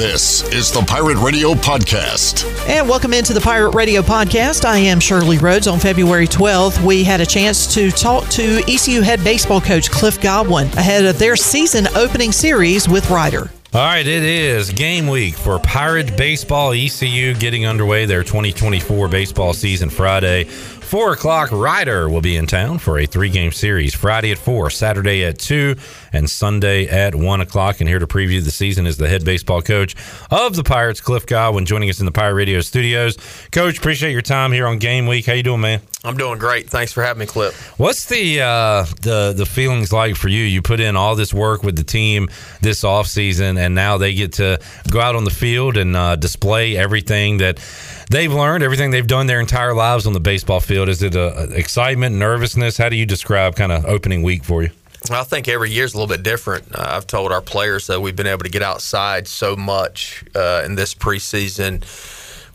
This is the Pirate Radio Podcast. And welcome into the Pirate Radio Podcast. I am Shirley Rhodes. On February 12th, we had a chance to talk to ECU head baseball coach Cliff Godwin ahead of their season opening series with Rider. All right, it is game week for Pirate Baseball ECU getting underway their 2024 baseball season Friday. Four o'clock, Rider will be in town for a three game series Friday at four, Saturday at two, and Sunday at one o'clock. And here to preview the season is the head baseball coach of the Pirates, Cliff Godwin, joining us in the Pirate Radio studios. Coach, appreciate your time here on game week. How you doing, man? I'm doing great. Thanks for having me, Clip. What's the uh, the the feelings like for you? You put in all this work with the team this off season, and now they get to go out on the field and uh, display everything that they've learned, everything they've done their entire lives on the baseball field. Is it a, a excitement, nervousness? How do you describe kind of opening week for you? I think every year is a little bit different. Uh, I've told our players that we've been able to get outside so much uh, in this preseason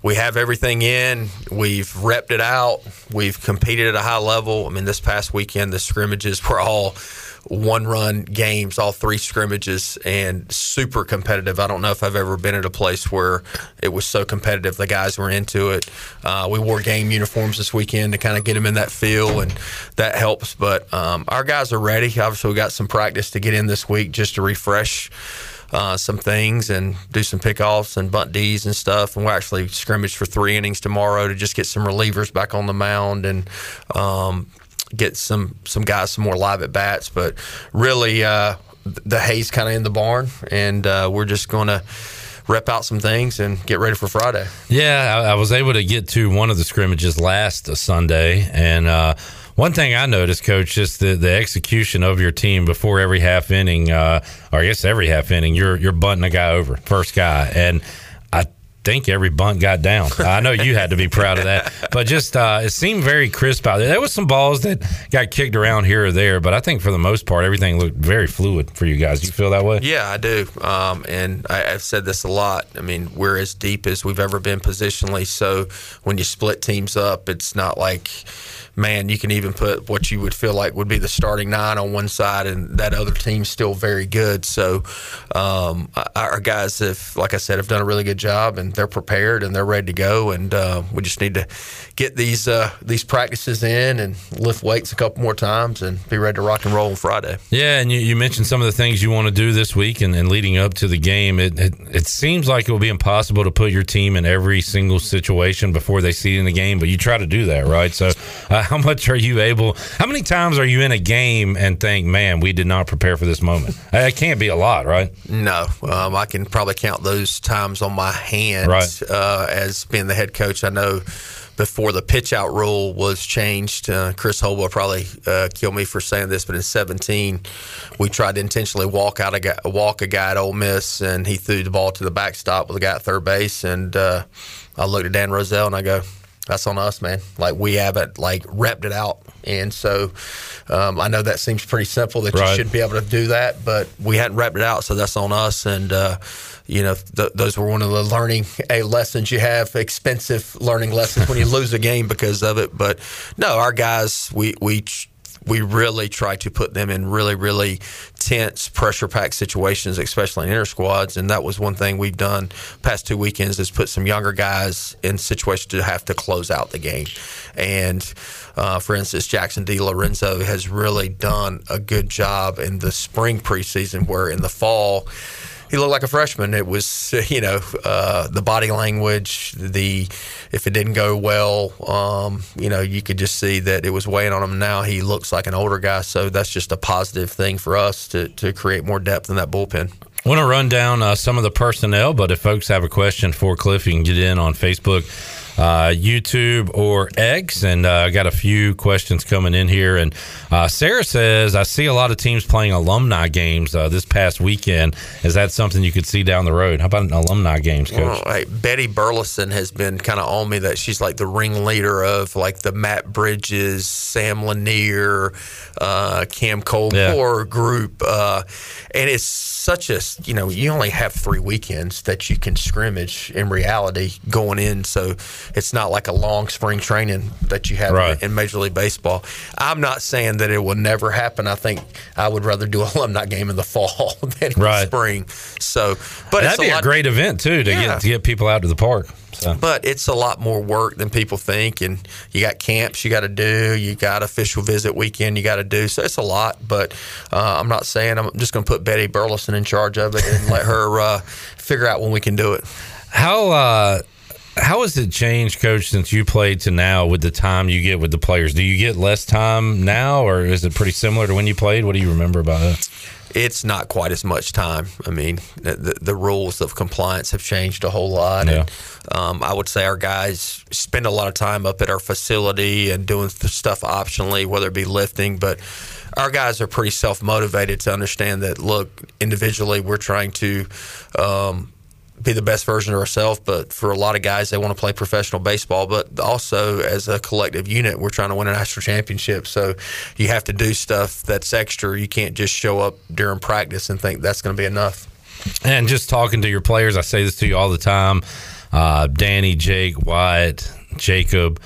we have everything in. We've repped it out. We've competed at a high level. I mean, this past weekend, the scrimmages were all one run games, all three scrimmages, and super competitive. I don't know if I've ever been at a place where it was so competitive. The guys were into it. Uh, we wore game uniforms this weekend to kind of get them in that feel, and that helps. But um, our guys are ready. Obviously, we got some practice to get in this week just to refresh uh, some things and do some pickoffs and bunt D's and stuff. And we'll actually scrimmage for three innings tomorrow to just get some relievers back on the mound and um, get some some guys some more live at bats. But really, uh, the hay's kind of in the barn, and uh, we're just going to rep out some things and get ready for Friday. Yeah, I, I, was able to get to one of the scrimmages last Sunday, and uh, one thing I noticed, Coach, is the, the execution of your team before every half inning, uh, or I guess every half inning, you're you're bunting a guy over, first guy, and think every bunt got down. I know you had to be proud of that, but just uh, it seemed very crisp out there. There was some balls that got kicked around here or there, but I think for the most part, everything looked very fluid for you guys. You feel that way? Yeah, I do. Um, and I, have said this a lot. I mean, we're as deep as we've ever been positionally. So when you split teams up, it's not like man, you can even put what you would feel like would be the starting nine on one side, and that other team's still very good. So um, our guys have, like I said, have done a really good job, and they're prepared and they're ready to go. And uh, we just need to get these uh, these practices in and lift weights a couple more times and be ready to rock and roll on Friday. Yeah, and you, you mentioned some of the things you want to do this week and, and leading up to the game. It, it, it seems like it will be impossible to put your team in every single situation before they see it in the game, but you try to do that, right? So, uh, how much are you able? How many times are you in a game and think, man, we did not prepare for this moment? it can't be a lot, right? No, um, I can probably count those times on my hand. Right. Uh, as being the head coach, I know before the pitch out rule was changed. Uh, Chris Holt will probably uh, kill me for saying this, but in 17, we tried to intentionally walk out a guy, walk a guy at Ole Miss, and he threw the ball to the backstop with a guy at third base. And uh, I looked at Dan Roselle and I go, "That's on us, man. Like we haven't like repped it out." And so um, I know that seems pretty simple that right. you should be able to do that, but we hadn't repped it out, so that's on us. And uh, you know, th- those were one of the learning a lessons you have, expensive learning lessons when you lose a game because of it. But no, our guys, we we we really try to put them in really really tense, pressure packed situations, especially in inter squads. And that was one thing we've done past two weekends is put some younger guys in situations to have to close out the game. And uh, for instance, Jackson D. Lorenzo has really done a good job in the spring preseason, where in the fall he looked like a freshman. It was, you know, uh, the body language, the if it didn't go well, um, you know, you could just see that it was weighing on him. Now he looks like an older guy, so that's just a positive thing for us to to create more depth in that bullpen. I want to run down uh, some of the personnel, but if folks have a question for Cliff, you can get in on Facebook uh, YouTube or X. And uh, I got a few questions coming in here. And uh, Sarah says, I see a lot of teams playing alumni games uh, this past weekend. Is that something you could see down the road? How about an alumni games, coach? Well, Betty Burleson has been kind of on me that she's like the ringleader of like the Matt Bridges, Sam Lanier, uh, Cam Cole yeah. group. Uh, and it's such a, you know, you only have three weekends that you can scrimmage in reality going in. So, it's not like a long spring training that you have right. in, in Major League Baseball. I'm not saying that it will never happen. I think I would rather do a alumni game in the fall than in right. the spring. So, but that'd be a, a great event too to yeah. get to get people out to the park. So. But it's a lot more work than people think, and you got camps you got to do, you got official visit weekend you got to do. So it's a lot. But uh, I'm not saying I'm just going to put Betty Burleson in charge of it and let her uh, figure out when we can do it. How uh, how has it changed, Coach, since you played to now with the time you get with the players? Do you get less time now, or is it pretty similar to when you played? What do you remember about it? it's not quite as much time. I mean, the, the rules of compliance have changed a whole lot. Yeah. And um, I would say our guys spend a lot of time up at our facility and doing stuff optionally, whether it be lifting, but our guys are pretty self motivated to understand that, look, individually, we're trying to um, be the best version of ourselves. But for a lot of guys, they want to play professional baseball. But also, as a collective unit, we're trying to win a national championship. So you have to do stuff that's extra. You can't just show up during practice and think that's going to be enough. And just talking to your players, I say this to you all the time uh, Danny, Jake, Wyatt, Jacob.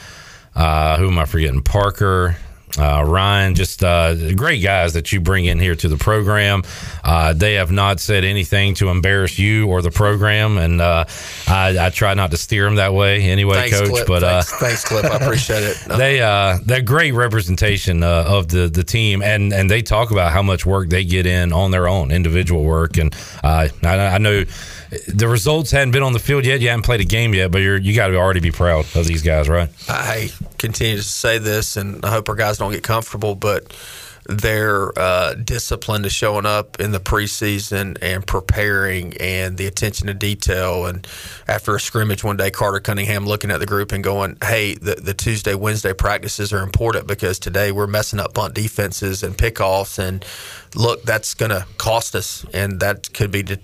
Uh, who am I forgetting? Parker, uh, Ryan, just uh, great guys that you bring in here to the program. Uh, they have not said anything to embarrass you or the program, and uh, I, I, try not to steer them that way anyway, thanks, Coach. Clip. But uh, thanks, thanks, Clip. I appreciate it. No. They uh, they're great representation of the the team, and and they talk about how much work they get in on their own individual work, and I, I know the results hadn't been on the field yet. You haven't played a game yet, but you're you got to already be proud of these guys, right? I continue to say this, and I hope our guys don't get comfortable, but their uh, discipline to showing up in the preseason and preparing and the attention to detail. And after a scrimmage one day, Carter Cunningham looking at the group and going, hey, the, the Tuesday, Wednesday practices are important because today we're messing up bunt defenses and pickoffs. And look, that's going to cost us. And that could be de-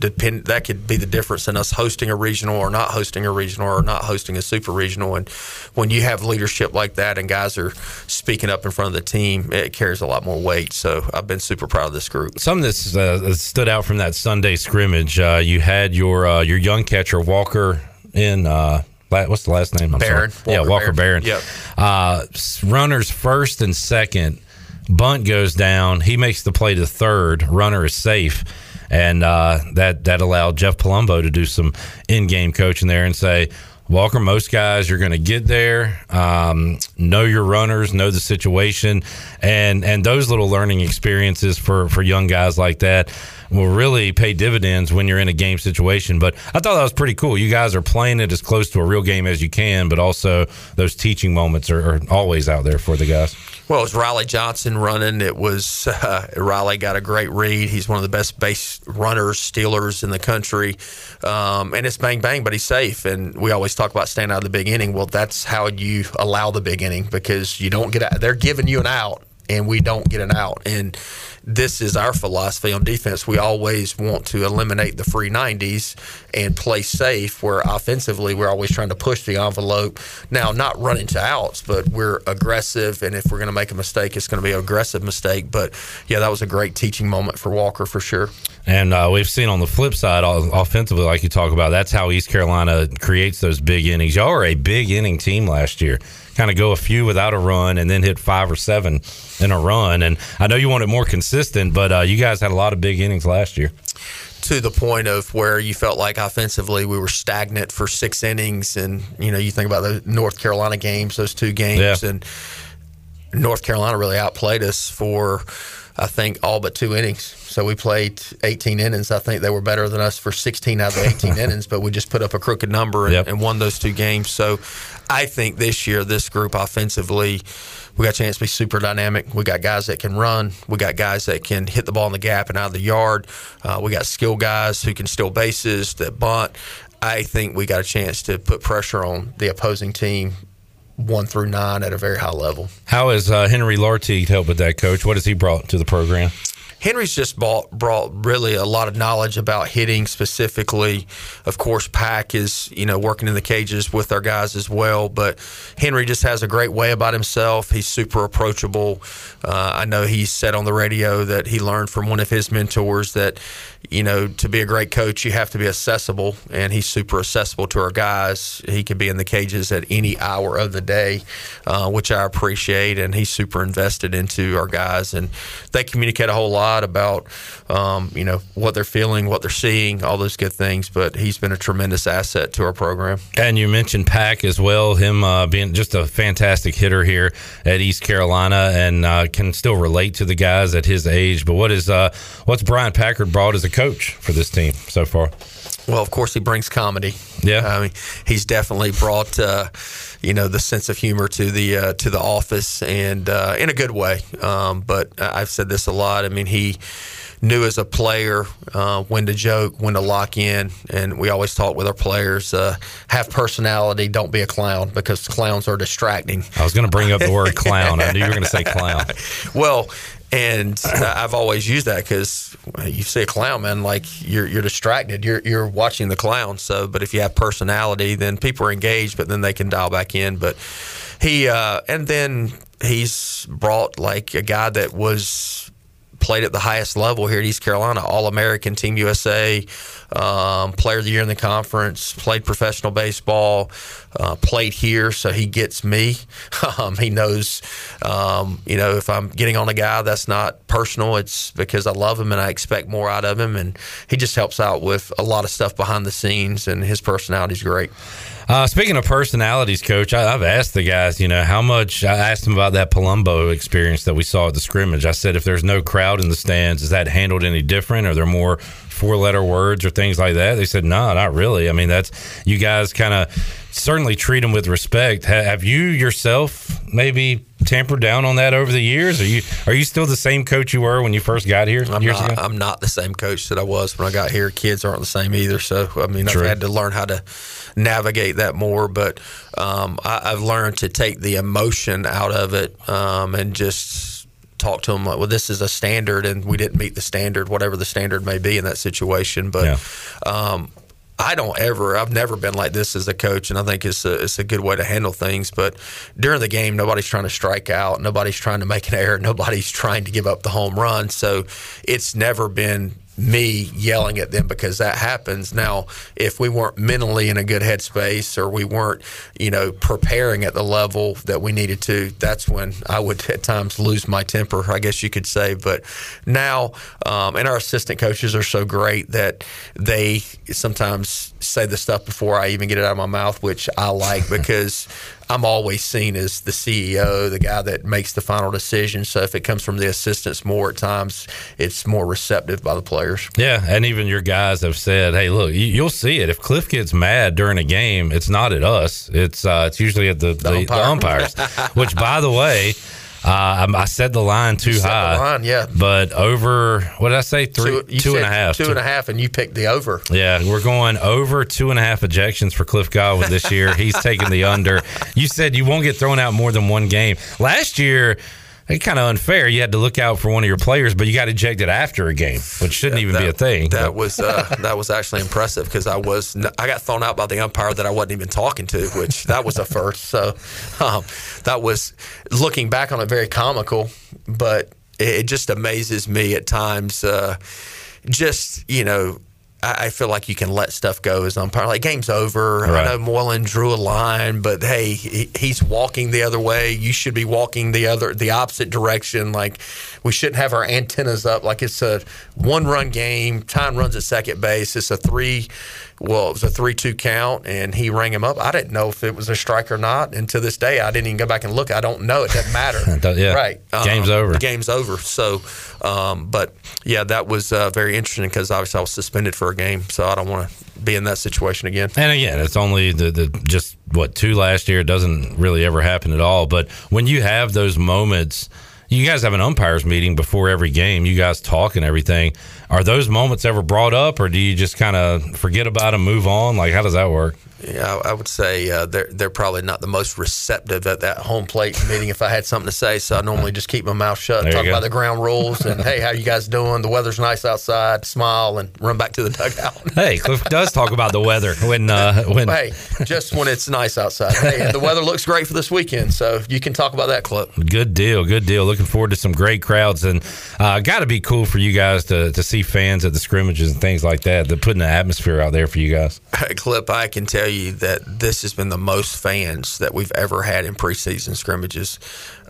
depend that could be the difference in us hosting a regional or not hosting a regional or not hosting a super regional and when you have leadership like that and guys are speaking up in front of the team it carries a lot more weight so I've been super proud of this group something that's uh, stood out from that Sunday scrimmage uh, you had your uh, your young catcher Walker in uh, what's the last name I'm Barron sorry. yeah Walker Barron, Barron. Yep. Uh, runners first and second bunt goes down he makes the play to third runner is safe and uh, that that allowed Jeff Palumbo to do some in-game coaching there and say, Walker, most guys you're going to get there, um, know your runners, know the situation, and and those little learning experiences for for young guys like that will really pay dividends when you're in a game situation. But I thought that was pretty cool. You guys are playing it as close to a real game as you can, but also those teaching moments are, are always out there for the guys. Well, it was Riley Johnson running. It was uh, Riley got a great read. He's one of the best base runners, stealers in the country, um, and it's bang bang, but he's safe. And we always talk about staying out of the big inning. Well, that's how you allow the big inning because you don't get out. They're giving you an out, and we don't get an out. And this is our philosophy on defense. We always want to eliminate the free 90s and play safe, where offensively we're always trying to push the envelope. Now, not run into outs, but we're aggressive. And if we're going to make a mistake, it's going to be an aggressive mistake. But yeah, that was a great teaching moment for Walker for sure. And uh, we've seen on the flip side, offensively, like you talk about, that's how East Carolina creates those big innings. Y'all are a big inning team last year kind of go a few without a run and then hit five or seven in a run. And I know you want it more consistent, but uh, you guys had a lot of big innings last year. To the point of where you felt like offensively we were stagnant for six innings, and you know you think about the North Carolina games, those two games, yeah. and North Carolina really outplayed us for I think all but two innings. So we played 18 innings. I think they were better than us for 16 out of the 18 innings, but we just put up a crooked number and, yep. and, won those two games. So I think this year, this group offensively, we got a chance to be super dynamic. We got guys that can run. We got guys that can hit the ball in the gap and out of the yard. Uh, we got skill guys who can steal bases, that bunt. I think we got a chance to put pressure on the opposing team one through nine at a very high level. How has uh, Henry Lartigue helped with that, Coach? What has he brought to the program? Henry's just brought, brought really a lot of knowledge about hitting specifically. Of course, Pack is you know working in the cages with our guys as well, but Henry just has a great way about himself. He's super approachable. Uh, I know he said on the radio that he learned from one of his mentors that you know, to be a great coach, you have to be accessible, and he's super accessible to our guys. He can be in the cages at any hour of the day, uh, which I appreciate, and he's super invested into our guys, and they communicate a whole lot about, um, you know, what they're feeling, what they're seeing, all those good things. But he's been a tremendous asset to our program. And you mentioned Pack as well, him uh, being just a fantastic hitter here at East Carolina, and uh, can still relate to the guys at his age. But what is uh, what's Brian Packard brought as a coach for this team so far? Well, of course, he brings comedy. Yeah, I mean, he's definitely brought uh, you know the sense of humor to the uh, to the office, and uh, in a good way. Um, but I've said this a lot. I mean, he knew as a player uh, when to joke, when to lock in, and we always talk with our players: uh, have personality, don't be a clown, because clowns are distracting. I was going to bring up the word clown. I knew you were going to say clown. well, and I've always used that because you see a clown, man, like you're you're distracted. You're you're watching the clown. So, but if you have personality, then people are engaged, but then they can dial back in. But he uh, and then he's brought like a guy that was played at the highest level here at East Carolina, All American, Team USA, um, Player of the Year in the conference, played professional baseball, uh, played here, so he gets me. Um, he knows, um, you know, if I'm getting on a guy, that's not personal. It's because I love him and I expect more out of him, and he just helps out with a lot of stuff behind the scenes, and his personality is great. Uh, speaking of personalities, coach, I, have asked the guys, you know, how much I asked them about that Palumbo experience that we saw at the scrimmage. I said, if there's no crowd in the stands, is that handled any different? Are there more four letter words or things like that? They said, no, not really. I mean, that's you guys kind of certainly treat them with respect. Have you yourself maybe tampered down on that over the years? Are you are you still the same coach you were when you first got here? I'm not. I'm not the same coach that I was when I got here. Kids aren't the same either. So I mean, True. I've had to learn how to navigate that more. But um, I, have learned to take the emotion out of it um, and just talk to them like, well, this is a standard, and we didn't meet the standard, whatever the standard may be in that situation. But yeah. um, I don't ever. I've never been like this as a coach, and I think it's a, it's a good way to handle things. But during the game, nobody's trying to strike out, nobody's trying to make an error, nobody's trying to give up the home run. So it's never been me yelling at them because that happens. Now, if we weren't mentally in a good headspace or we weren't, you know, preparing at the level that we needed to, that's when I would at times lose my temper, I guess you could say. But now, um, and our assistant coaches are so great that they sometimes say the stuff before I even get it out of my mouth, which I like because I'm always seen as the CEO, the guy that makes the final decision. So if it comes from the assistants more at times, it's more receptive by the players. Yeah, and even your guys have said, "Hey, look, you'll see it. If Cliff gets mad during a game, it's not at us. It's uh, it's usually at the, the, the, umpire. the umpires." Which, by the way. Uh, I said the line too high. Line, yeah. But over, what did I say? Three, two, two and a half. Two and a half, and you picked the over. Yeah, we're going over two and a half ejections for Cliff Godwin this year. He's taking the under. You said you won't get thrown out more than one game. Last year, kind of unfair. You had to look out for one of your players, but you got ejected after a game, which shouldn't even that, be a thing. That was uh, that was actually impressive because I was I got thrown out by the umpire that I wasn't even talking to, which that was a first. So um, that was looking back on it very comical, but it, it just amazes me at times. Uh, just you know I feel like you can let stuff go as umpire. Like game's over. Right. I know Moylan drew a line, but hey, he's walking the other way. You should be walking the other, the opposite direction. Like we shouldn't have our antennas up. Like it's a one-run game. Time runs at second base. It's a three well, it was a 3 2 count, and he rang him up. I didn't know if it was a strike or not. And to this day, I didn't even go back and look. I don't know. It doesn't matter. yeah. Right. Game's um, over. The game's over. So, um, but yeah, that was uh, very interesting because obviously I was suspended for a game. So I don't want to be in that situation again. And again, it's only the, the just what two last year. It doesn't really ever happen at all. But when you have those moments, you guys have an umpires meeting before every game. You guys talk and everything. Are those moments ever brought up, or do you just kind of forget about them, move on? Like, how does that work? Yeah, I, would say uh, they're they're probably not the most receptive at that home plate meeting. If I had something to say, so I normally just keep my mouth shut, There talk about the ground rules, and hey, how you guys doing? The weather's nice outside. Smile and run back to the dugout. Hey, Cliff does talk about the weather when uh, when hey, just when it's nice outside. Hey, the weather looks great for this weekend, so you can talk about that Cliff. Good deal, good deal. Looking forward to some great crowds, and uh, got to be cool for you guys to, to see fans at the scrimmages and things like that. They're putting an atmosphere out there for you guys. clip, I can tell you that this has been the most fans that we've ever had in preseason scrimmages.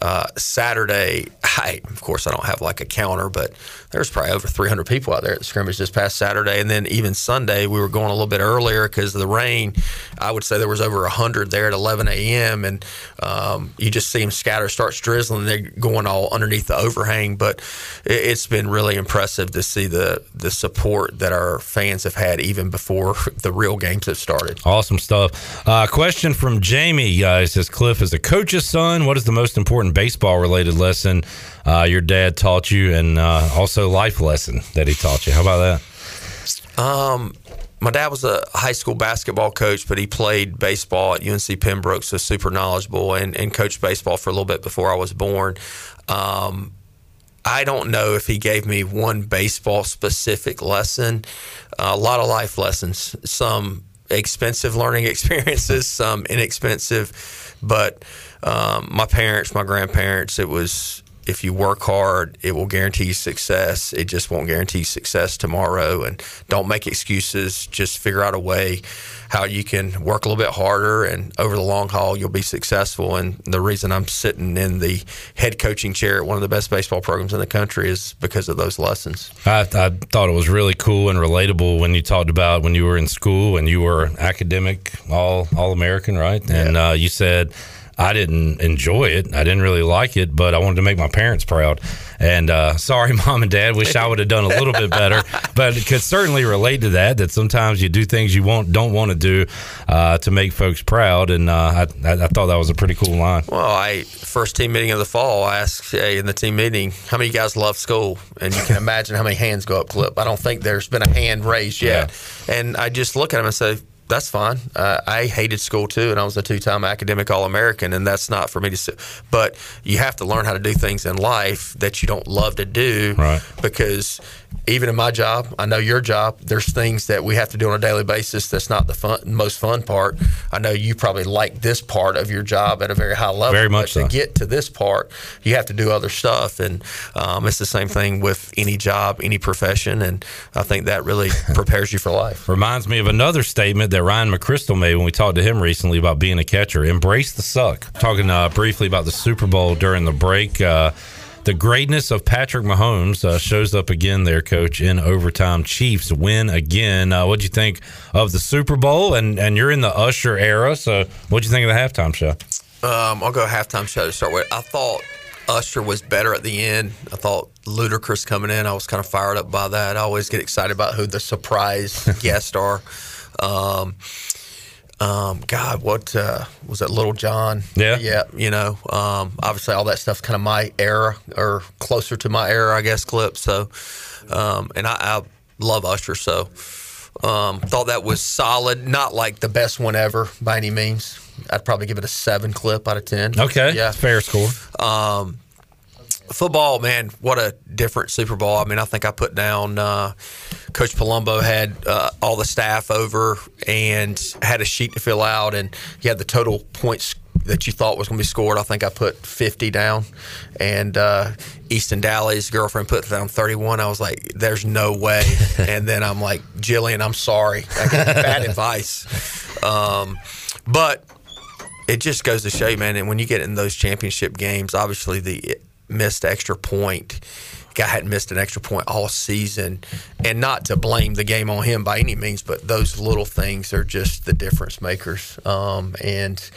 Uh, Saturday, I of course I don't have like a counter, but there's probably over 300 people out there at the scrimmage this past Saturday, and then even Sunday we were going a little bit earlier because of the rain. I would say there was over 100 there at 11 a.m. and um, you just see them scatter, starts drizzling, they're going all underneath the overhang. But it, it's been really impressive to see the the support that our fans have had even before the real games have started. Awesome stuff. Uh, question from Jamie. Uh, says, Cliff, as a coach's son, what is the most important baseball related lesson uh, your dad taught you and uh, also life lesson that he taught you? How about that? Um, my dad was a high school basketball coach, but he played baseball at UNC Pembroke, so super knowledgeable, and, and coached baseball for a little bit before I was born. Um, I don't know if he gave me one baseball specific lesson. a lot of life lessons, some expensive learning experiences, some inexpensive. But um, my parents, my grandparents, it was if you work hard, it will guarantee success. It just won't guarantee success tomorrow. And don't make excuses. Just figure out a way how you can work a little bit harder, and over the long haul, you'll be successful. And the reason I'm sitting in the head coaching chair at one of the best baseball programs in the country is because of those lessons. I, I thought it was really cool and relatable when you talked about when you were in school and you were academic, all all American, right? And uh, you said. I didn't enjoy it. I didn't really like it, but I wanted to make my parents proud. And uh, sorry, mom and dad. Wish I would have done a little bit better, but could certainly relate to that. That sometimes you do things you won't don't want to do uh, to make folks proud. And uh, I, I, thought that was a pretty cool line. Well, I first team meeting of the fall. I asked hey, in the team meeting how many guys love school, and you can imagine how many hands go up. Clip. I don't think there's been a hand raised yet. And I just look at them and say, that's fine. Uh, I hated school too, and I was a two-time academic All-American, and that's not for me to. Say. But you have to learn how to do things in life that you don't love to do, Right. because even in my job, I know your job. There's things that we have to do on a daily basis. That's not the fun, most fun part. I know you probably like this part of your job at a very high level. Very much but so. To get to this part, you have to do other stuff, and um, it's the same thing with any job, any profession, and I think that really prepares you for life. Reminds me of another statement that Ryan McChrystal made when we talked to him recently about being a catcher. Embrace the suck. Talking uh, briefly about the Super Bowl during the break. Uh, the greatness of Patrick Mahomes uh, shows up again there, coach, in overtime. Chiefs win again. Uh, what'd you think of the Super Bowl? And, and you're in the Usher era, so what'd you think of the halftime show? Um, I'll go halftime show to start with. I thought Usher was better at the end. I thought Ludacris coming in, I was kind of fired up by that. I always get excited about who the surprise guests are. Um, um, God, what uh, was that? Lil Jon. Yeah. yeah. You know, um, obviously all that stuff's kind of my era or closer to my era, I guess. Clip. So, um, and I, I love Usher. So, um, thought that was solid. Not like the best one ever by any means. I'd probably give it a seven clip out of ten. Okay, Yeah. fair score. Um, football, man, what a different Super Bowl. I mean, I think I put down uh, Coach Palumbo had uh, all the staff over and had a sheet to fill out, and he had the total points that you thought was going to be scored. I think I put 50 down, and uh, Easton Daly's girlfriend put down 31. I was like, "There's no way." and then I'm like, "Jillian, I'm sorry. I gave bad advice." Um, but it just goes to show you, man. And when you get in those championship games, obviously the missed extra point, guy hadn't missed an extra point all season, and not to blame the game on him by any means, but those little things are just the difference makers. Um, and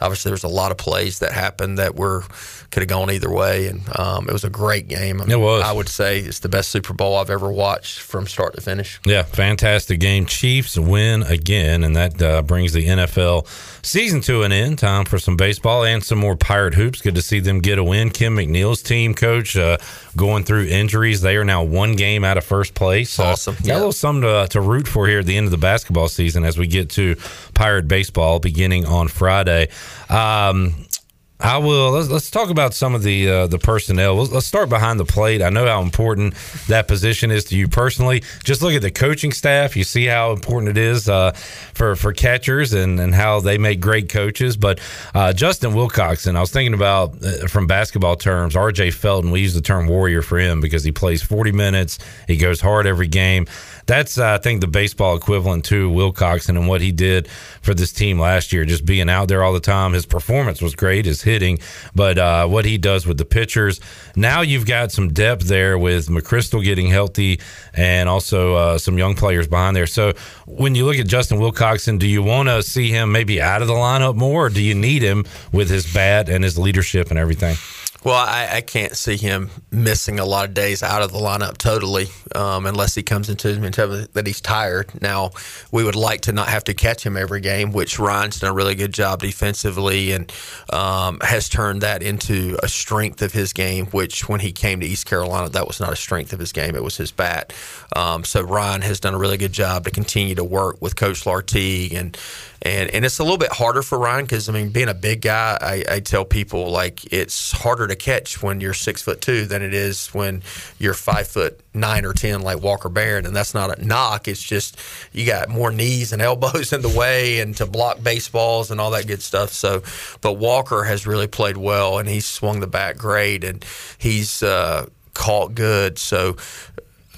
obviously, there's a lot of plays that happened that were could have gone either way, and um, it was a great game. I It was. I would say it's the best Super Bowl I've ever watched from start to finish. Yeah, fantastic game. Chiefs win again, and that uh, brings the NFL season to an end. Time for some baseball and some more Pirate hoops. Good to see them get a win. Kim McNeill's team coach uh, going through through injuries. They are now one game out of first place. So awesome. Got a little something to, to root for here at the end of the basketball season as we get to Pirate baseball beginning on Friday. Um, I will. Let's, let's talk about some of the uh, the personnel. Let's, let's, start behind the plate. I know how important that position is to you personally. Just look at the coaching staff. You see how important it is uh, for for catchers and, and how they make great coaches. But uh, Justin Wilcoxon, I was thinking about uh, from basketball terms. R.J. Felton. We use the term warrior for him because he plays 40 minutes. He goes hard every game that's uh, I think the baseball equivalent to Wilcoxon and what he did for this team last year, just being out there all the time. His performance was great, his hitting, but uh, what he does with the pitchers. Now you've got some depth there with McChrystal getting healthy and also uh, some young players behind there. So when you look at Justin Wilcoxon, do you want to see him maybe out of the lineup more, or do you need him with his bat and his leadership and everything? Well, I, I, can't see him missing a lot of days out of the lineup totally, um, unless he comes into and tells that he's tired. Now, we would like to not have to catch him every game, which Ryan's done a really good job defensively and um, has turned that into a strength of his game. Which, when he came to East Carolina, that was not a strength of his game; it was his bat. Um, so Ryan has done a really good job to continue to work with Coach Lartigue and and and it's a little bit harder for Ryan because I mean, being a big guy, I, I, tell people like it's harder to catch when you're six foot two than it is when you're five foot nine or ten like Walker Barron, and that's not a knock. It's just you got more knees and elbows in the way, and to block baseballs and all that good stuff. So, but Walker has really played well, and he's swung the bat great, and he's. Uh, caught good. So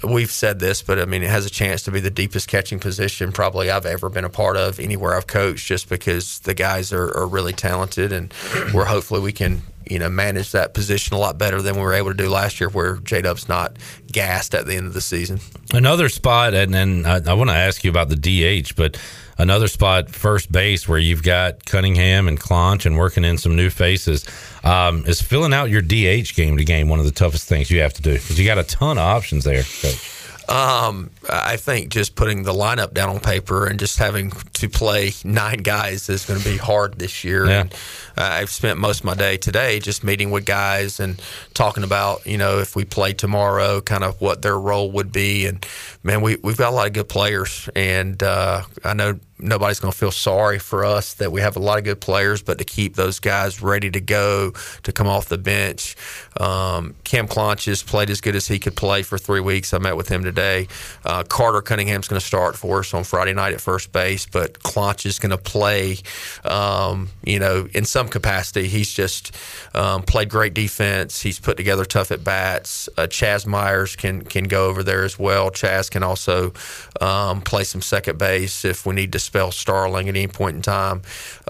we've said this, but I mean, it has a chance to be the deepest catching position probably I've ever been a part of anywhere I've coached, just because the guys are, are really talented, and we're hopefully we can you know manage that position a lot better than we were able to do last year, where J Dub's not gassed at the end of the season. Another spot, and then I, I want to ask you about the DH, but another spot, first base, where you've got Cunningham and Claunch and working in some new faces. Um, is filling out your DH game to game one of the toughest things you have to do because you got a ton of options there. Coach. Um, I think just putting the lineup down on paper and just having to play nine guys is going to be hard this year. Yeah. And uh, I've spent most of my day today just meeting with guys and talking about, you know, if we play tomorrow, kind of what their role would be. And man, we we've got a lot of good players, and uh, I know nobody's going to feel sorry for us that we have a lot of good players, but to keep those guys ready to go to come off the bench. Um, Cam Claunch has played as good as he could play for three weeks. I met with him today. Uh, Carter Cunningham's going to start for us on Friday night at first base, but Claunch is going to play, um, you know, in some capacity. He's just um, played great defense. He's put together tough at bats. Uh, Chaz Myers can can go over there as well. Chaz can also um, play some second base if we need to spell Starling at any point in time.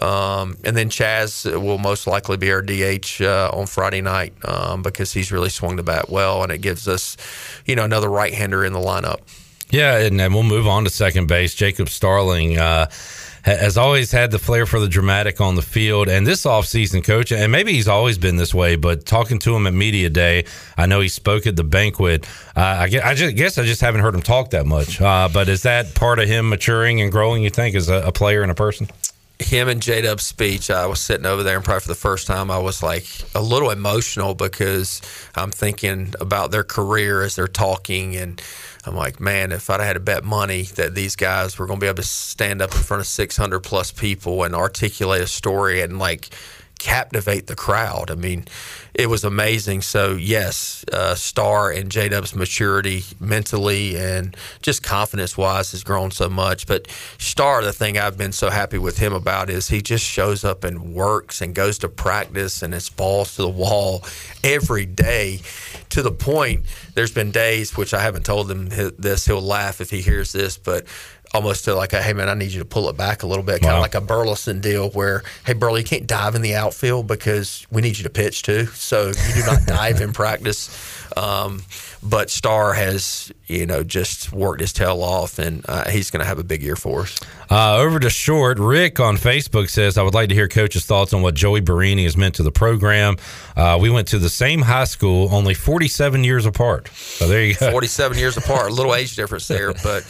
Um, and then Chaz will most likely be our DH uh, on Friday night um, because he's really swung the bat well, and it gives us, you know, another right-hander in the lineup. Yeah, and then we'll move on to second base. Jacob Starling. Uh, has always had the flair for the dramatic on the field. And this offseason, coach, and maybe he's always been this way, but talking to him at Media Day, I know he spoke at the banquet. Uh, I, guess, I just, guess I just haven't heard him talk that much. Uh, but is that part of him maturing and growing, you think, as a, a player and a person? Him and J Dub's speech, I was sitting over there and probably for the first time, I was like a little emotional because I'm thinking about their career as they're talking and I'm like, man, if I'd had to bet money that these guys were going to be able to stand up in front of 600 plus people and articulate a story and like captivate the crowd. I mean, it was amazing. So yes, uh, Star and J Dub's maturity mentally and just confidence wise has grown so much. But Star, the thing I've been so happy with him about is he just shows up and works and goes to practice and it's balls to the wall every day. To the point, there's been days which I haven't told him this. He'll laugh if he hears this, but almost to like a hey man, I need you to pull it back a little bit, kind of like a Burleson deal where hey Burley, you can't dive in the outfield because we need you to pitch too, so you do not dive in practice. Um, but Star has, you know, just worked his tail off, and uh, he's going to have a big year for us. Uh, over to short, Rick on Facebook says, I would like to hear Coach's thoughts on what Joey Barini has meant to the program. Uh, we went to the same high school, only 47 years apart. So there you go. 47 years apart, a little age difference there, but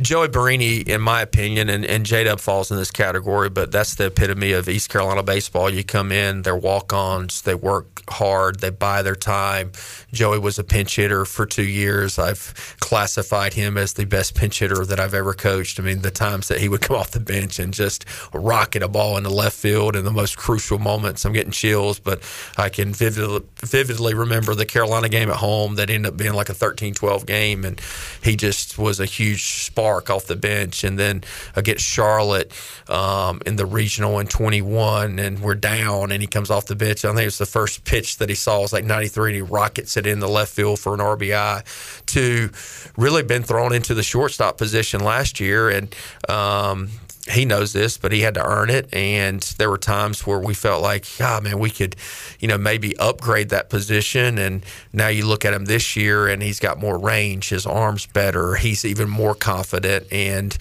Joey Barini, in my opinion, and, and J Dub falls in this category, but that's the epitome of East Carolina baseball. You come in, they're walk ons, they work hard, they buy their time. Joey was a pinch hitter for two years. I've classified him as the best pinch hitter that I've ever coached. I mean, the times that he would come off the bench and just rocket a ball in the left field in the most crucial moments. I'm getting chills, but I can vividly, vividly remember the Carolina game at home that ended up being like a 13 12 game. And he just was a huge spark off the bench. And then against Charlotte um, in the regional in 21, and we're down, and he comes off the bench. I think it's the first pitch that he saw was like 93, and he rockets it in the left field for an RBI. To really been thrown into the shortstop position last year, and um, he knows this, but he had to earn it. And there were times where we felt like, ah, man, we could, you know, maybe upgrade that position. And now you look at him this year and he's got more range, his arm's better, he's even more confident. And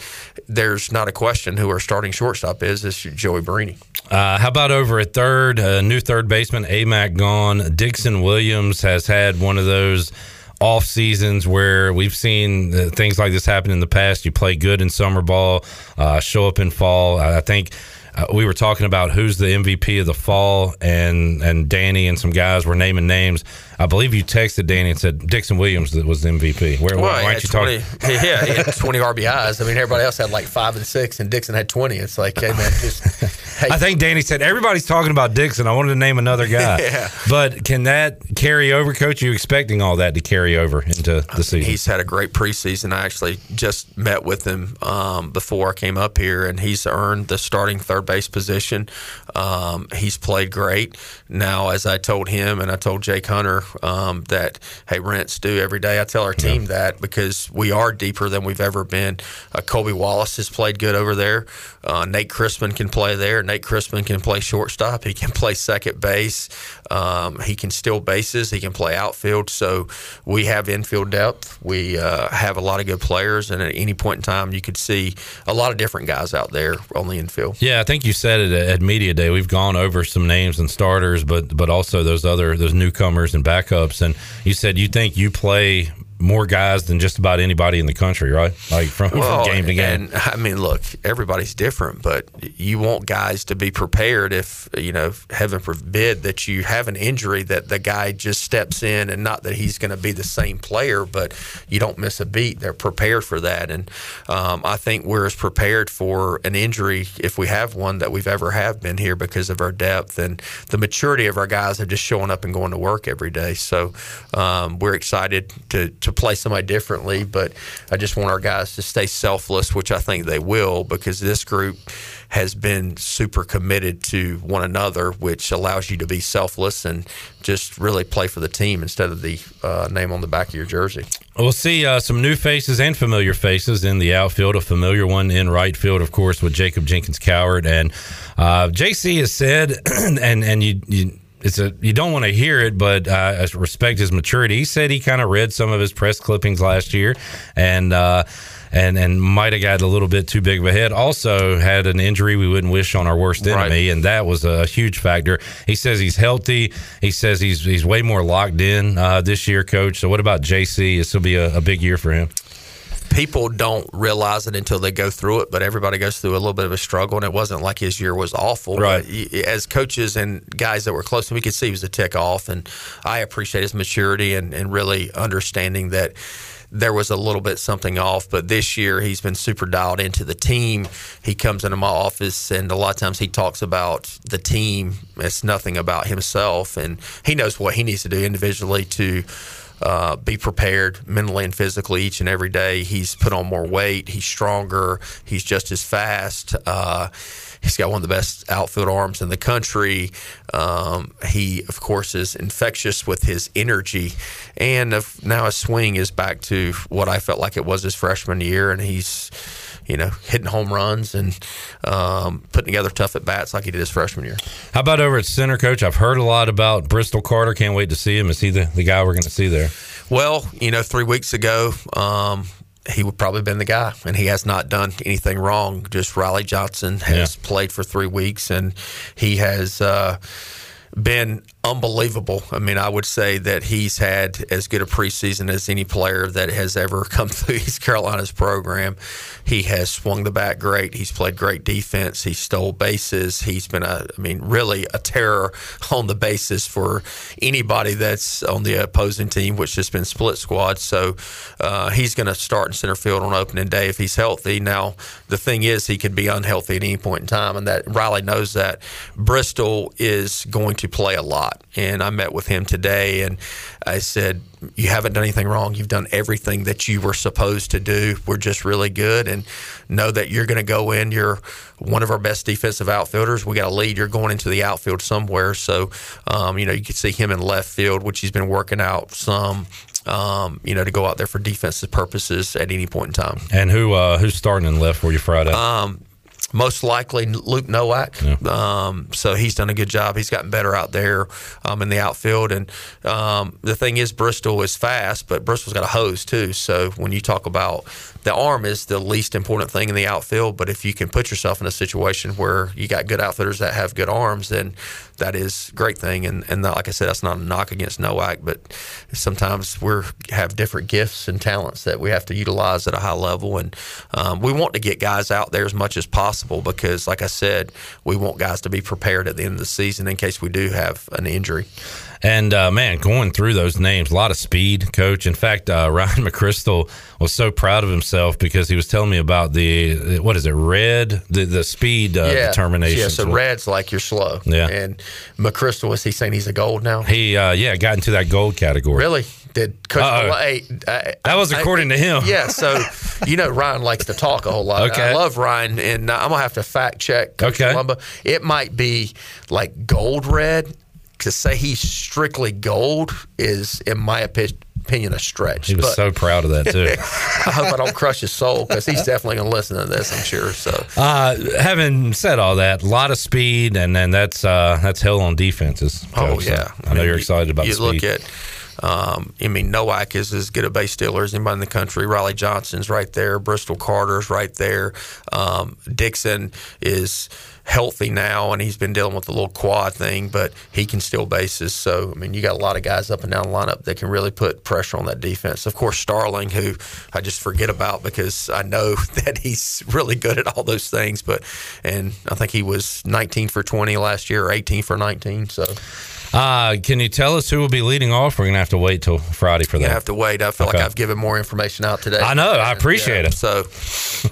there's not a question who our starting shortstop is. It's Joey Barini. Uh, how about over at third? Uh, new third baseman, Amac gone. Dixon Williams has had one of those off seasons where we've seen things like this happen in the past. You play good in summer ball, uh, show up in fall. I think uh, we were talking about who's the MVP of the fall, and and Danny and some guys were naming names. I believe you texted Danny and said Dixon Williams was the MVP. Where, well, why aren't you 20, talking? Yeah, he had 20 RBIs. I mean, everybody else had like five and six, and Dixon had 20. It's like, hey, man, just. Hey. I think Danny said everybody's talking about Dixon. I wanted to name another guy. yeah. But can that carry over, Coach? Are you expecting all that to carry over into the season? He's had a great preseason. I actually just met with him um, before I came up here, and he's earned the starting third base position. Um, he's played great. Now, as I told him, and I told Jake Hunter, um, that hey rents do every day. I tell our team yeah. that because we are deeper than we've ever been. Uh, Colby Wallace has played good over there. Uh, Nate Chrisman can play there. Nate Chrisman can play shortstop. He can play second base. Um, he can steal bases. He can play outfield. So we have infield depth. We uh, have a lot of good players, and at any point in time, you could see a lot of different guys out there on the infield. Yeah, I think you said it at media day. We've gone over some names and starters, but but also those other those newcomers and backups. And you said you think you play more guys than just about anybody in the country, right? Like from, well, from game to game. And I mean, look, everybody's different, but you want guys to be prepared if, you know, heaven forbid that you have an injury that the guy just steps in and not that he's going to be the same player, but you don't miss a beat. They're prepared for that. And um, I think we're as prepared for an injury if we have one that we've ever have been here because of our depth and the maturity of our guys are just showing up and going to work every day. So um, we're excited to to play somebody differently, but I just want our guys to stay selfless, which I think they will, because this group has been super committed to one another, which allows you to be selfless and just really play for the team instead of the uh, name on the back of your jersey. We'll see uh, some new faces and familiar faces in the outfield. A familiar one in right field, of course, with Jacob Jenkins Cowart and uh, JC has said, and and you, you it's a you don't want to hear it, but uh, I respect his maturity. He said he kind of read some of his press clippings last year, and uh, and and might have got a little bit too big of a head. Also had an injury we wouldn't wish on our worst enemy, right. and that was a huge factor. He says he's healthy. He says he's he's way more locked in uh, this year, coach. So what about JC? This will be a, a big year for him people don't realize it until they go through it, but everybody goes through a little bit of a struggle, and it wasn't like his year was awful. Right. As coaches and guys that were close we could see he was a tick off, and I appreciate his maturity and, and really understanding that there was a little bit something off. But this year, he's been super dialed into the team. He comes into my office, and a lot of times he talks about the team. It's nothing about himself, and he knows what he needs to do individually to uh, be prepared mentally and physically each and every day. He's put on more weight. He's stronger. He's just as fast. Uh, he's got one of the best outfield arms in the country. Um, he, of course, is infectious with his energy, and now his swing is back to what I felt like it was his freshman year, and he's you know, hitting home runs and um, putting together tough at bats like he did his freshman year. How about over at center coach? I've heard a lot about Bristol Carter. Can't wait to see him. Is he the, the guy we're going to see there? Well, you know, three weeks ago, um, he would probably been the guy, and he has not done anything wrong. Just Riley Johnson has yeah. played for three weeks, and he has. Uh, been unbelievable. I mean, I would say that he's had as good a preseason as any player that has ever come through East Carolina's program. He has swung the bat great. He's played great defense. He stole bases. He's been a, I mean, really a terror on the bases for anybody that's on the opposing team, which has been split squad. So uh, he's going to start in center field on opening day if he's healthy. Now, the thing is, he could be unhealthy at any point in time, and that Riley knows that. Bristol is going to play a lot, and I met with him today, and I said, You haven't done anything wrong. You've done everything that you were supposed to do. We're just really good. And know that you're going to go in. You're one of our best defensive outfielders. We got a lead. You're going into the outfield somewhere. So, um, you know, you could see him in left field, which he's been working out some. Um, you know, to go out there for defensive purposes at any point in time. And who uh, who's starting in left for you Friday? Um, most likely Luke Nowak. Yeah. Um, so he's done a good job. He's gotten better out there um, in the outfield. And um, the thing is, Bristol is fast, but Bristol's got a hose too. So when you talk about the arm is the least important thing in the outfield, but if you can put yourself in a situation where you got good outfitters that have good arms, then that is a great thing. And, and like I said, that's not a knock against Nowak, but sometimes we have different gifts and talents that we have to utilize at a high level. And um, we want to get guys out there as much as possible because, like I said, we want guys to be prepared at the end of the season in case we do have an injury. And uh, man, going through those names, a lot of speed, coach. In fact, uh, Ryan McChrystal was so proud of himself because he was telling me about the what is it, red, the the speed uh, yeah. determination. Yeah, so red's like you're slow. Yeah, and McChrystal was he saying he's a gold now? He uh, yeah got into that gold category. Really? Did Coach Malay, That was according I, to him. Yeah, so you know Ryan likes to talk a whole lot. Okay. I love Ryan, and I'm gonna have to fact check. Coach okay, Columba. it might be like gold red to say he's strictly gold is, in my opinion, a stretch. He was but so proud of that too. I hope I don't crush his soul because he's definitely going to listen to this. I'm sure. So, uh, having said all that, a lot of speed, and then that's uh, that's hell on defenses. Oh yeah, I, I know you're excited about. You, you look at. Um, I mean, Nowak is as good a base stealer as anybody in the country. Riley Johnson's right there. Bristol Carter's right there. Um, Dixon is healthy now, and he's been dealing with the little quad thing, but he can steal bases. So, I mean, you got a lot of guys up and down the lineup that can really put pressure on that defense. Of course, Starling, who I just forget about because I know that he's really good at all those things. But, and I think he was 19 for 20 last year, or 18 for 19. So, uh, can you tell us who will be leading off? We're gonna have to wait till Friday for that. You have to wait. I feel okay. like I've given more information out today. I know. I appreciate yeah, it. So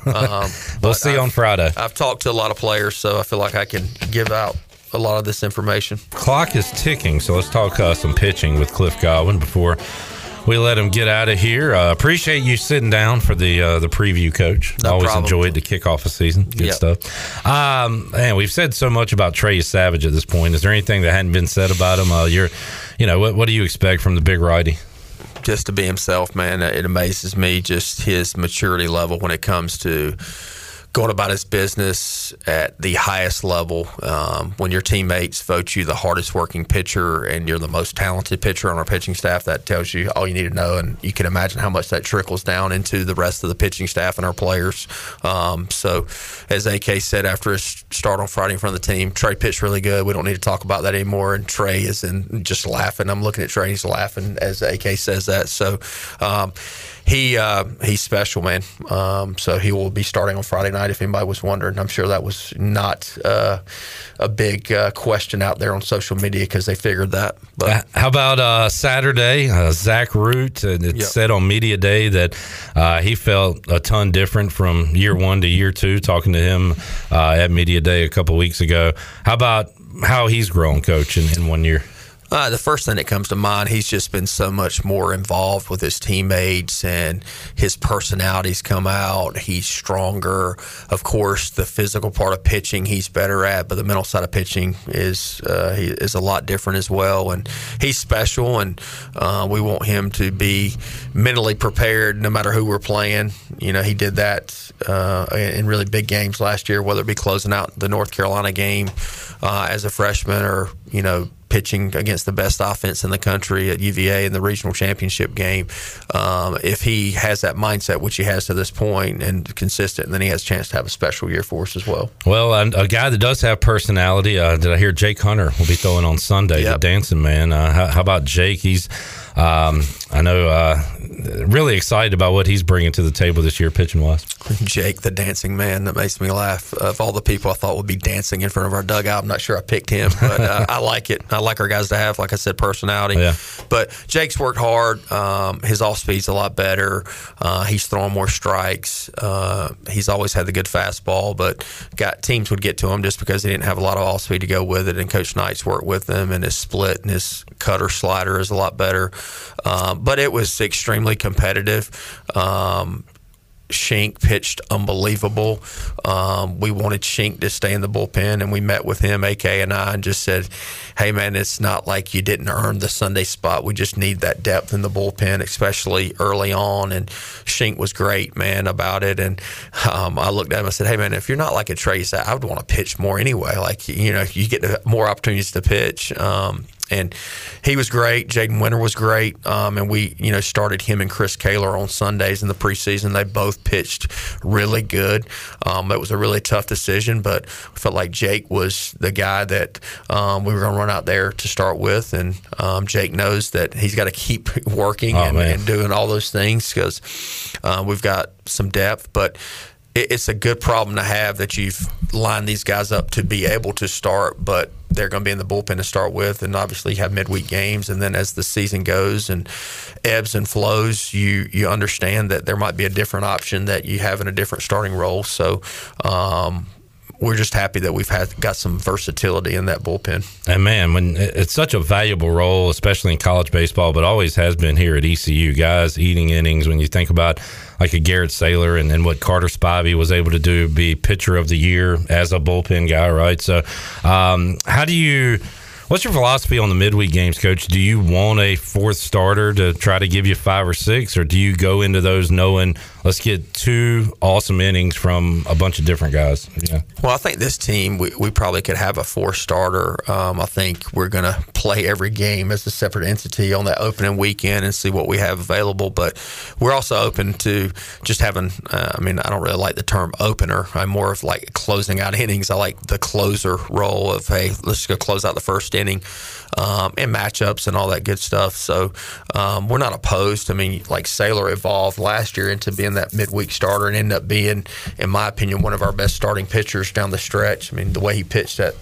um, we'll see I've, on Friday. I've talked to a lot of players, so I feel like I can give out a lot of this information. Clock is ticking, so let's talk uh, some pitching with Cliff Godwin before we let him get out of here. Uh, appreciate you sitting down for the uh, the preview, Coach. No Always problem. enjoyed the kickoff of season. Good yep. stuff. Um, man, we've said so much about Trey Yesavage at this point. Is there anything that hadn't been said about him? Uh, you're, you know, what, what do you expect from the big righty? Just to be himself, man. It amazes me just his maturity level when it comes to going about his business at the highest level. Um, when your teammates vote you the hardest working pitcher and you're the most talented pitcher on our pitching staff, that tells you all you need to know. And you can imagine how much that trickles down into the rest of the pitching staff and our players. Um, so, as AK said after his start on Friday in front of the team, Trey pitched really good. We don't need to talk about that anymore. And Trey is in just laughing. I'm looking at Trey, he's laughing as AK says that. So, um, he uh, he's special, man. Um, so he will be starting on Friday night. If anybody was wondering, I'm sure that was not uh, a big uh, question out there on social media because they figured that. But uh, how about uh, Saturday? Uh, Zach Root. it yep. said on media day that he felt a ton different from year one to year two. Talking to him at media day a couple weeks ago. How about how he's grown, coach, in, in one year? Uh, the first thing that comes to mind, he's just been so much more involved with his teammates and his personalities come out. He's stronger. Of course, the physical part of pitching he's better at, but the mental side of pitching is uh, is a lot different as well. And he's special, and uh, we want him to be mentally prepared no matter who we're playing. You know, he did that uh, in really big games last year, whether it be closing out the North Carolina game uh, as a freshman or you know pitching against the best offense in the country at UVA in the regional championship game. Um, if he has that mindset, which he has to this point, and consistent, then he has a chance to have a special year for us as well. Well, a guy that does have personality. Uh, did I hear Jake Hunter will be throwing on Sunday? Yep. The dancing man. Uh, how, how, about Jake? He's um, I know uh, really excited about what he's bringing to the table this year, pitching wise. Jake, the dancing man, that makes me laugh. Of all the people I thought would be dancing in front of our dugout, I'm not sure I picked him, but uh, I like it. I like our guys to have, like I said, personality. Yeah. But Jake's worked hard. Um, his off speed's a lot better. Uh, he's throwing more strikes. Uh, he's always had the good fastball, but got teams would get to him just because he didn't have a lot of off speed to go with it. And Coach Knight's worked with him, and his split and his cutter slider is a lot better. Um, but it was extremely competitive. Um, Shink pitched unbelievable. Um, we wanted Shink to stay in the bullpen, and we met with him, AK and I, and just said, "Hey, man, it's not like you didn't earn the Sunday spot. We just need that depth in the bullpen, especially early on." And Shink was great, man, about it. And um, I looked at him, I said, "Hey, man, if you're not like a Trace, I would want to pitch more anyway. Like, you know, you get more opportunities to pitch." Um, and he was great. Jaden Winter was great, um, and we you know started him and Chris Kaler on Sundays in the preseason. They both pitched really good. Um, it was a really tough decision, but I felt like Jake was the guy that um, we were going to run out there to start with, and um, Jake knows that he's got to keep working oh, and, and, doing all those things because uh, we've got some depth, but it's a good problem to have that you've lined these guys up to be able to start, but they're going to be in the bullpen to start with, and obviously have midweek games. And then as the season goes and ebbs and flows, you you understand that there might be a different option that you have in a different starting role. So. Um, we're just happy that we've had got some versatility in that bullpen. And man, when it's such a valuable role, especially in college baseball, but always has been here at ECU, guys eating innings. When you think about like a Garrett Saylor and, and what Carter Spivey was able to do, be pitcher of the year as a bullpen guy, right? So, um, how do you? What's your philosophy on the midweek games, Coach? Do you want a fourth starter to try to give you five or six, or do you go into those knowing let's get two awesome innings from a bunch of different guys. Yeah. Well, I think this team we, we probably could have a four starter. Um, I think we're going to play every game as a separate entity on that opening weekend and see what we have available. But we're also open to just having. Uh, I mean, I don't really like the term opener. I'm more of like closing out innings. I like the closer role of hey, let's go close out the first inning um, and matchups and all that good stuff. So um, we're not opposed. I mean, like Saylor evolved last year into being that midweek starter and ended up being, in my opinion, one of our best starting pitchers down the stretch. I mean, the way he pitched at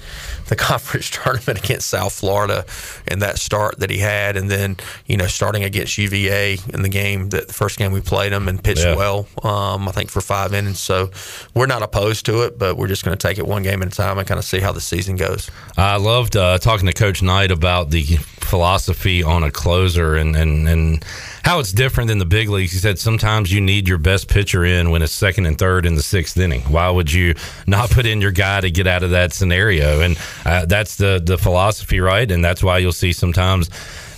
the conference tournament against South Florida and that start that he had, and then you know starting against UVA in the game that the first game we played him and pitched yeah. well. Um, I think for five innings. So we're not opposed to it, but we're just going to take it one game at a time and kind of see how the season goes. I loved uh, talking to Coach Knight about the philosophy on a closer and and and how it's different than the big leagues. He said sometimes you need your best pitcher in when it's second and third in the sixth inning. Why would you not put in your guy to get out of that scenario? And uh, that's the the philosophy, right? And that's why you'll see sometimes.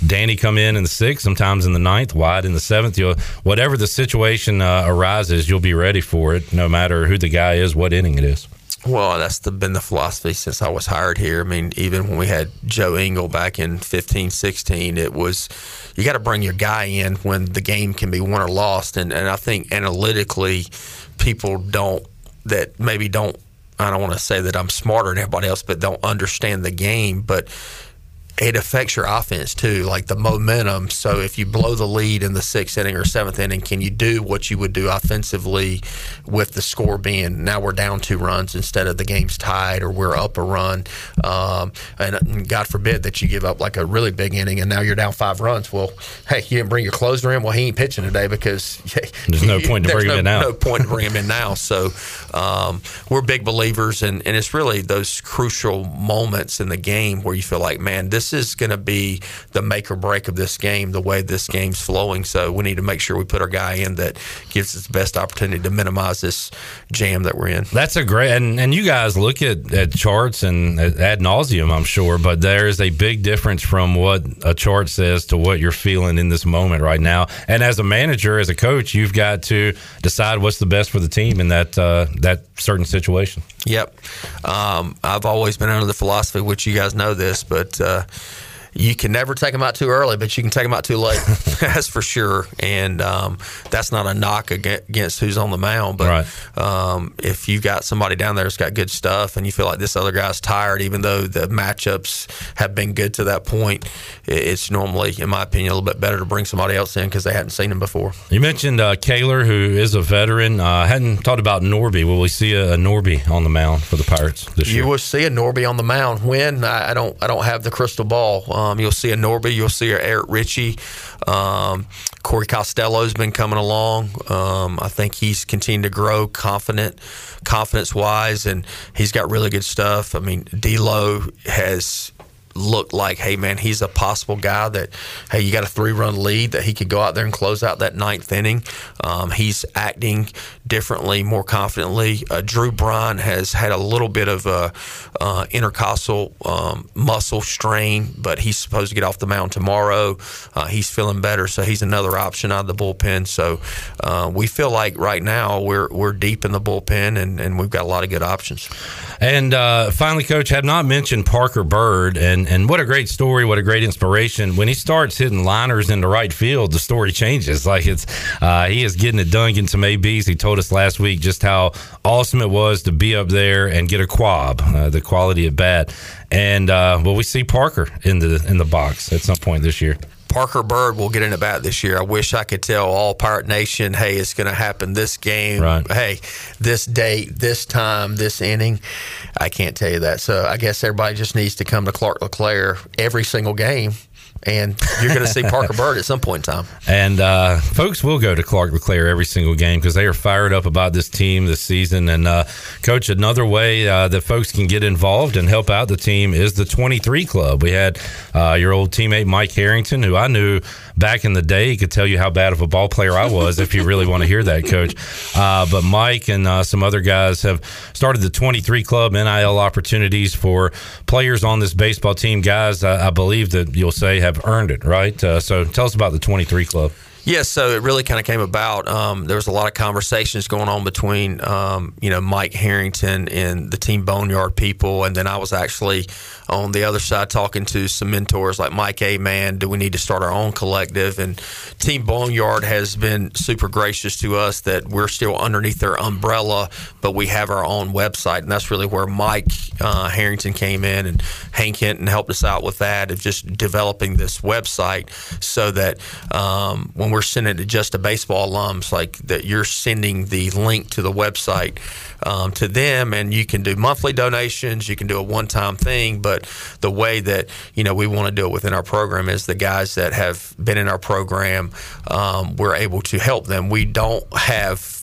Danny come in in the sixth, sometimes in the ninth, wide in the seventh. You'll, whatever the situation uh, arises, you'll be ready for it, no matter who the guy is, what inning it is. Well, that's the, been the philosophy since I was hired here. I mean, even when we had Joe Engel back in 15, 16, it was you got to bring your guy in when the game can be won or lost. And, and I think analytically, people don't, that maybe don't, I don't want to say that I'm smarter than everybody else, but don't understand the game. But it affects your offense too, like the momentum. So if you blow the lead in the sixth inning or seventh inning, can you do what you would do offensively with the score being now we're down two runs instead of the game's tied or we're up a run? Um, and God forbid that you give up like a really big inning and now you're down five runs. Well, hey, you didn't bring your closer in. Well, he ain't pitching today because there's no point to bring no, him in now. No point to bring him in now. So um, we're big believers, and, and it's really those crucial moments in the game where you feel like, man, this is going to be the make or break of this game, the way this game's flowing. So we need to make sure we put our guy in that gives us the best opportunity to minimize this jam that we're in. That's a great, and, and you guys look at, at charts and ad nauseum, I'm sure, but there is a big difference from what a chart says to what you're feeling in this moment right now. And as a manager, as a coach, you've got to decide what's the best for the team in that uh, that certain situation. Yep. Um, I've always been under the philosophy, which you guys know this, but uh, you can never take them out too early, but you can take them out too late. that's for sure. And um, that's not a knock against who's on the mound. But right. um, if you've got somebody down there that's got good stuff and you feel like this other guy's tired, even though the matchups have been good to that point, it's normally, in my opinion, a little bit better to bring somebody else in because they hadn't seen him before. You mentioned uh, Kaler, who is a veteran. Uh, hadn't talked about Norby. Will we see a, a Norby on the mound for the Pirates this you year? You will see a Norby on the mound. When I, I don't, I don't have the crystal ball. Um, you'll see a Norby. You'll see a Eric Ritchie. Um, Corey Costello's been coming along. Um, I think he's continued to grow, confident, confidence wise, and he's got really good stuff. I mean, D'Lo has looked like, hey man, he's a possible guy that, hey, you got a three run lead that he could go out there and close out that ninth inning. Um, he's acting differently, more confidently. Uh, Drew Bryan has had a little bit of a uh, intercostal um, muscle strain, but he's supposed to get off the mound tomorrow. Uh, he's feeling better, so he's another option out of the bullpen. So uh, we feel like right now we're we're deep in the bullpen and, and we've got a lot of good options. And uh, finally, Coach, have not mentioned Parker Byrd and and what a great story, what a great inspiration. When he starts hitting liners into right field, the story changes. Like it's uh, he is getting it done, getting some ABs. He told us last week just how awesome it was to be up there and get a quab, uh, the quality of bat. And uh, well, we see Parker in the in the box at some point this year. Parker Byrd will get in the bat this year. I wish I could tell all Pirate Nation, hey, it's going to happen this game. Right. Hey, this date, this time, this inning. I can't tell you that. So I guess everybody just needs to come to Clark LeClair every single game and you're going to see Parker Byrd at some point in time. And uh, folks will go to Clark LeClair every single game because they are fired up about this team this season. And uh, coach, another way uh, that folks can get involved and help out the team is the 23 Club. We had uh, your old teammate Mike Harrington, who I knew back in the day. He could tell you how bad of a ball player I was if you really want to hear that, coach. Uh, but Mike and uh, some other guys have started the 23 Club NIL opportunities for players on this baseball team. Guys, I, I believe that you'll say have earned it, right? Uh, so tell us about the 23 Club. Yes, so it really kind of came about. Um, there was a lot of conversations going on between, um, you know, Mike Harrington and the Team Boneyard people, and then I was actually on the other side talking to some mentors like Mike A. Man, do we need to start our own collective? And Team Boneyard has been super gracious to us that we're still underneath their umbrella, but we have our own website, and that's really where Mike uh, Harrington came in and Hank Hinton helped us out with that of just developing this website so that um, when we're sending it just to baseball alums, like that you're sending the link to the website um, to them, and you can do monthly donations, you can do a one-time thing, but the way that you know we want to do it within our program is the guys that have been in our program, um, we're able to help them. We don't have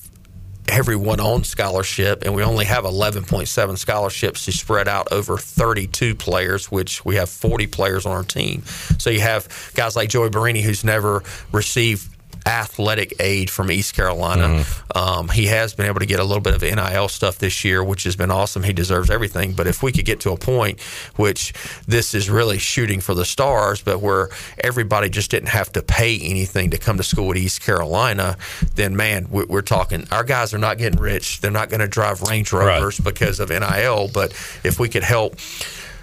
everyone on scholarship, and we only have 11.7 scholarships to spread out over 32 players, which we have 40 players on our team. So you have guys like Joey Barini, who's never received athletic aid from East Carolina. Mm-hmm. Um, he has been able to get a little bit of NIL stuff this year, which has been awesome. He deserves everything. But if we could get to a point, which this is really shooting for the stars, but where everybody just didn't have to pay anything to come to school at East Carolina, then man, we're talking. Our guys are not getting rich. They're not going to drive Range Rovers right. because of NIL. But if we could help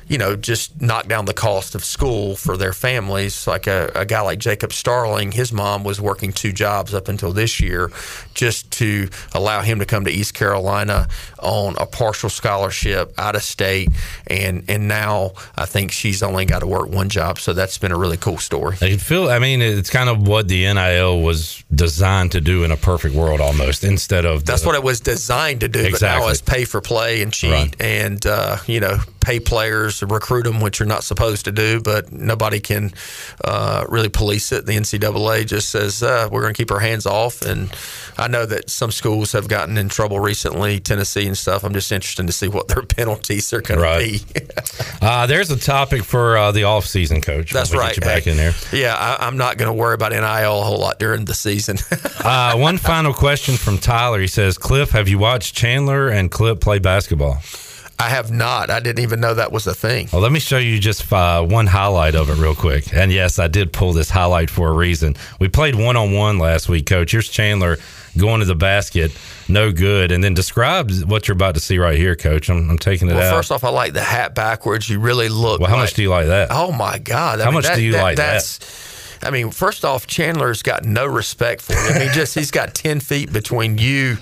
you know, just knock down the cost of school for their families. Like a, a, guy like Jacob Starling, his mom was working two jobs up until this year just to allow him to come to East Carolina on a partial scholarship out of state. And, and now I think she's only got to work one job. So that's been a really cool story. I feel, I mean, it's kind of what the NIL was designed to do in a perfect world almost instead of. The, that's what it was designed to do. Exactly. But now it's pay for play and cheat right. and, uh, you know, pay players, recruit them, which you're not supposed to do, but nobody can uh, really police it. The NCAA just says uh, we're going to keep our hands off. And I know that some schools have gotten in trouble recently, Tennessee and stuff. I'm just interested to see what their penalties are going right. to be. uh, there's a topic for uh, the off season, coach. That's right. Get you back in there. Yeah, I, am not going to worry about NIL a whole lot during the season. Uh, one final question from Tyler. He says, Cliff, have you watched Chandler and Clip play basketball? I have not. I didn't even know that was a thing. Well, let me show you just uh, one highlight of it real quick. And yes, I did pull this highlight for a reason. We played one on one last week, Coach. Here's Chandler going to the basket, no good. And then describe what you're about to see right here, Coach. I'm, I'm taking it well, out. First off, I like the hat backwards. You really look. Well, how like, much do you like that? Oh my God! I how mean, much that, do you that, like that's, that? I mean, first off, Chandler's got no respect for you. I mean, just he's got ten feet between you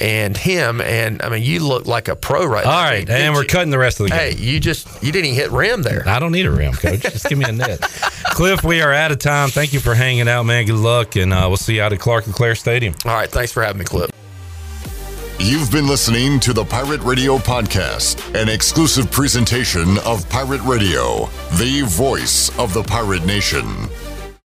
and him, and I mean, you look like a pro right All now. All right, and we're cutting the rest of the game. Hey, you just you didn't even hit rim there. I don't need a rim, coach. Just give me a net. Cliff, we are out of time. Thank you for hanging out, man. Good luck, and uh, we'll see you out at Clark LeClair Stadium. All right, thanks for having me, Cliff. You've been listening to the Pirate Radio Podcast, an exclusive presentation of Pirate Radio, the voice of the pirate nation.